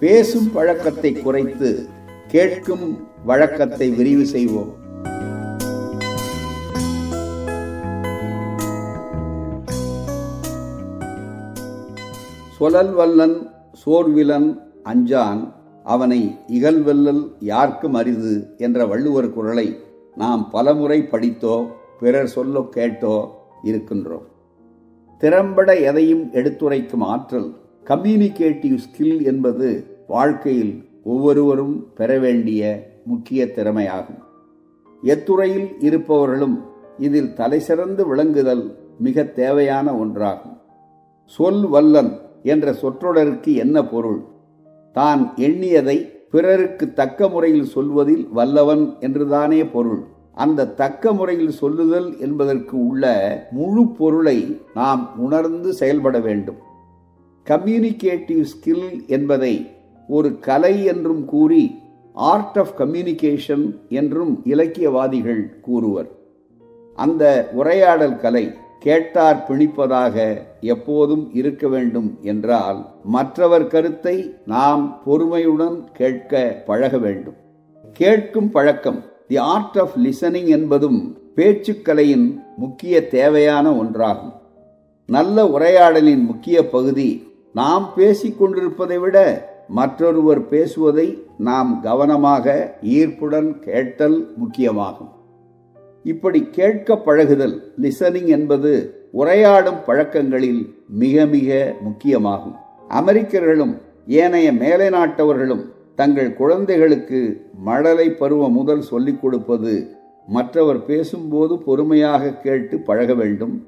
பேசும் பழக்கத்தை குறைத்து கேட்கும் வழக்கத்தை விரிவு செய்வோம். சொலல் வல்லன் சோர்விலன் அஞ்சான் அவனை இகழ்வெல்லல் யார்க்கும் அரிது என்ற வள்ளுவர் குரலை நாம் பலமுறை படித்தோ பிறர் சொல்ல கேட்டோ இருக்கின்றோம். திறம்பட எதையும் எடுத்துரைக்கும் ஆற்றல் கம்யூனிகேட்டிவ் ஸ்கில் என்பது வாழ்க்கையில் ஒவ்வொருவரும் பெற வேண்டிய முக்கிய திறமையாகும். எத்துறையில் இருப்பவர்களும் இதில் தலைசிறந்து விளங்குதல் மிக தேவையான ஒன்றாகும். சொல் வல்லன் என்ற சொற்றொடருக்கு என்ன பொருள்? தான் எண்ணியதை பிறருக்கு தக்க முறையில் சொல்வதில் வல்லவன் என்றுதானே பொருள். அந்த தக்க முறையில் சொல்லுதல் என்பதற்கு உள்ள முழு பொருளை நாம் உணர்ந்து செயல்பட வேண்டும். கம்யூனிகேட்டிவ் ஸ்கில் என்பதை ஒரு கலை என்றும் கூறி ஆர்ட் ஆஃப் கம்யூனிகேஷன் என்றும் இலக்கியவாதிகள் கூறுவர். அந்த உரையாடல் கலை கேட்டார் பிணிப்பதாக எப்போதும் இருக்க வேண்டும் என்றால் மற்றவர் கருத்தை நாம் பொறுமையுடன் கேட்க பழக வேண்டும். கேட்கும் பழக்கம் தி ஆர்ட் ஆஃப் லிசனிங் என்பதும் பேச்சுக்கலையின் முக்கிய தேவையான ஒன்றாகும். நல்ல உரையாடலின் முக்கிய பகுதி நாம் பேசிக் கொண்டிருப்பதை விட மற்றொருவர் பேசுவதை நாம் கவனமாக ஈர்ப்புடன் கேட்டல் முக்கியமாகும். இப்படி கேட்க பழகுதல் லிசனிங் என்பது உரையாடும் பழக்கங்களில் மிக மிக முக்கியமாகும். அமெரிக்கர்களும் ஏனைய மேலை நாட்டவர்களும் தங்கள் குழந்தைகளுக்கு மழலை பருவம் முதல் சொல்லிக் கொடுப்பது மற்றவர் பேசும்போது பொறுமையாக கேட்டு பழக வேண்டும்.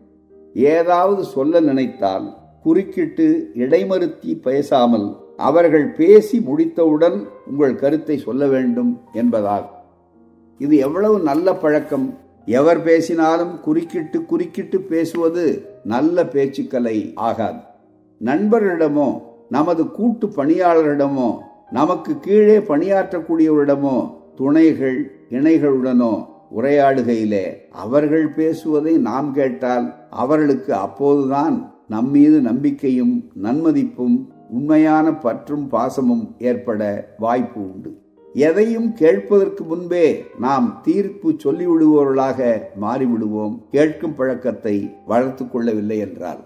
ஏதாவது சொல்ல நினைத்தால் குறுக்கிட்டு இடைமறுத்தி பேசாமல் அவர்கள் பேசி முடித்தவுடன் உங்கள் கருத்தை சொல்ல வேண்டும் என்பதால் இது எவ்வளவு நல்ல பழக்கம். எவர் பேசினாலும் குறுக்கிட்டு குறுக்கிட்டு பேசுவது நல்ல பேச்சுக்கலை ஆகாது. நண்பர்களிடமோ நமது கூட்டு பணியாளர்களிடமோ நமக்கு கீழே பணியாற்றக்கூடியவரிடமோ துணைகள் இணைகளுடனோ உரையாடுகையிலே அவர்கள் பேசுவதை நாம் கேட்டால் அவர்களுக்கு அப்போதுதான் நம்மீது நம்பிக்கையும் நன்மதிப்பும் உண்மையான பற்றும் பாசமும் ஏற்பட வாய்ப்பு உண்டு. எதையும் கேட்பதற்கு முன்பே நாம் தீர்ப்பு சொல்லிவிடுவோர்களாக மாறிவிடுவோம். கேட்கும் பழக்கத்தை வளர்த்து கொள்ளவில்லை என்றால்.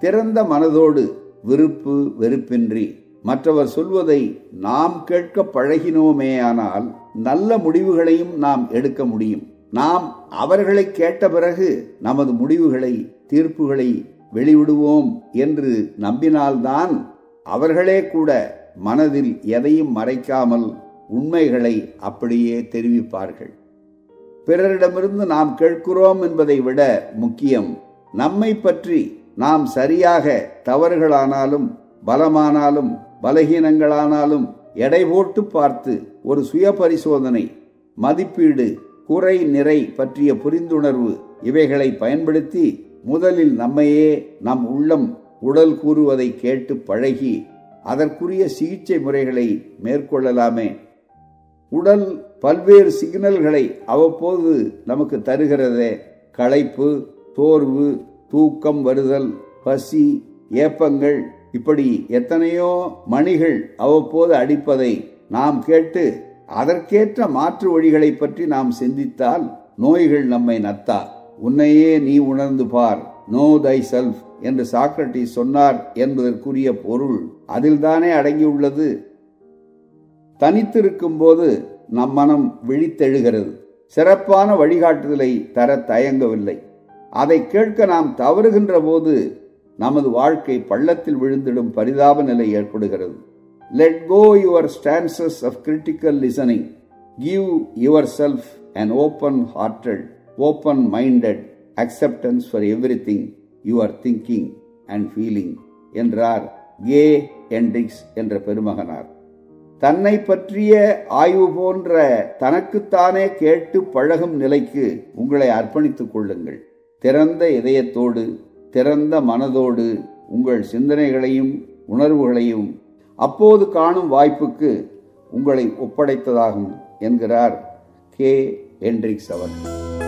திறந்த மனதோடு விருப்பு வெறுப்பின்றி மற்றவர் சொல்வதை நாம் கேட்க பழகினோமேயானால் நல்ல முடிவுகளையும் நாம் எடுக்க முடியும். நாம் அவர்களை கேட்ட பிறகு நமது முடிவுகளை தீர்ப்புகளை வெளிவிடுவோம் என்று நம்பினால்தான் அவர்களே கூட மனதில் எதையும் மறைக்காமல் உண்மைகளை அப்படியே தெரிவிப்பார்கள். பிறரிடமிருந்து நாம் கேட்கிறோம் என்பதை விட முக்கியம் நம்மை பற்றி நாம் சரியாக தவறுகளானாலும் பலமானாலும் பலகீனங்களானாலும் எடை போட்டு பார்த்து ஒரு சுய பரிசோதனை மதிப்பீடு குறை நிறை பற்றிய புரிந்துணர்வு இவைகளை பயன்படுத்தி முதலில் நம்மையே நம் உள்ளம் உடல் கூறுவதை கேட்டு பழகி அதற்குரிய சிகிச்சை முறைகளை மேற்கொள்ளலாமே. உடல் பல்வேறு சிக்னல்களை அவ்வப்போது நமக்கு தருகிறதே. களைப்பு தோர்வு தூக்கம் வருதல் பசி ஏப்பங்கள் இப்படி எத்தனையோ மணிகள் அவ்வப்போது அடிப்பதை நாம் கேட்டு அதற்கேற்ற மாற்று வழிகளை பற்றி நாம் சிந்தித்தால் நோய்கள் நம்மை நத்தா உன்னையே நீ உணர்ந்து பார். நோ தை செல்ஃப் என்று சாக்ரட்டி சொன்னார் என்பதற்குரிய பொருள் அதில்தானே அடங்கியுள்ளது. தனித்திருக்கும் போது நம் மனம் விழித்தெழுகிறது. சிறப்பான வழிகாட்டுதலை தர தயங்கவில்லை. அதை கேட்க நாம் தவறுகின்ற போது நமது வாழ்க்கை பள்ளத்தில் விழுந்திடும் பரிதாப நிலை ஏற்படுகிறது. Let go your stances of critical listening give yourself and open hearted open minded acceptance for everything you are thinking and feeling என்றார் கே. என்டிக்ஸ் என்ற பெருமகனார். தன்னை பற்றிய ஆய்வு போன்ற தனக்குத்தானே கேட்டு பழகும் நிலைக்கு உங்களை அர்ப்பணித்துக் கொள்ளுங்கள். திறந்த இதயத்தோடு திறந்த மனதோடு உங்கள் சிந்தனைகளையும் உணர்வுகளையும் அப்போது காணும் வாய்ப்புக்கு உங்களை ஒப்படைத்ததாகும் என்கிறார் கே. என்ட்ரிக்ஸ் அவர்கள்.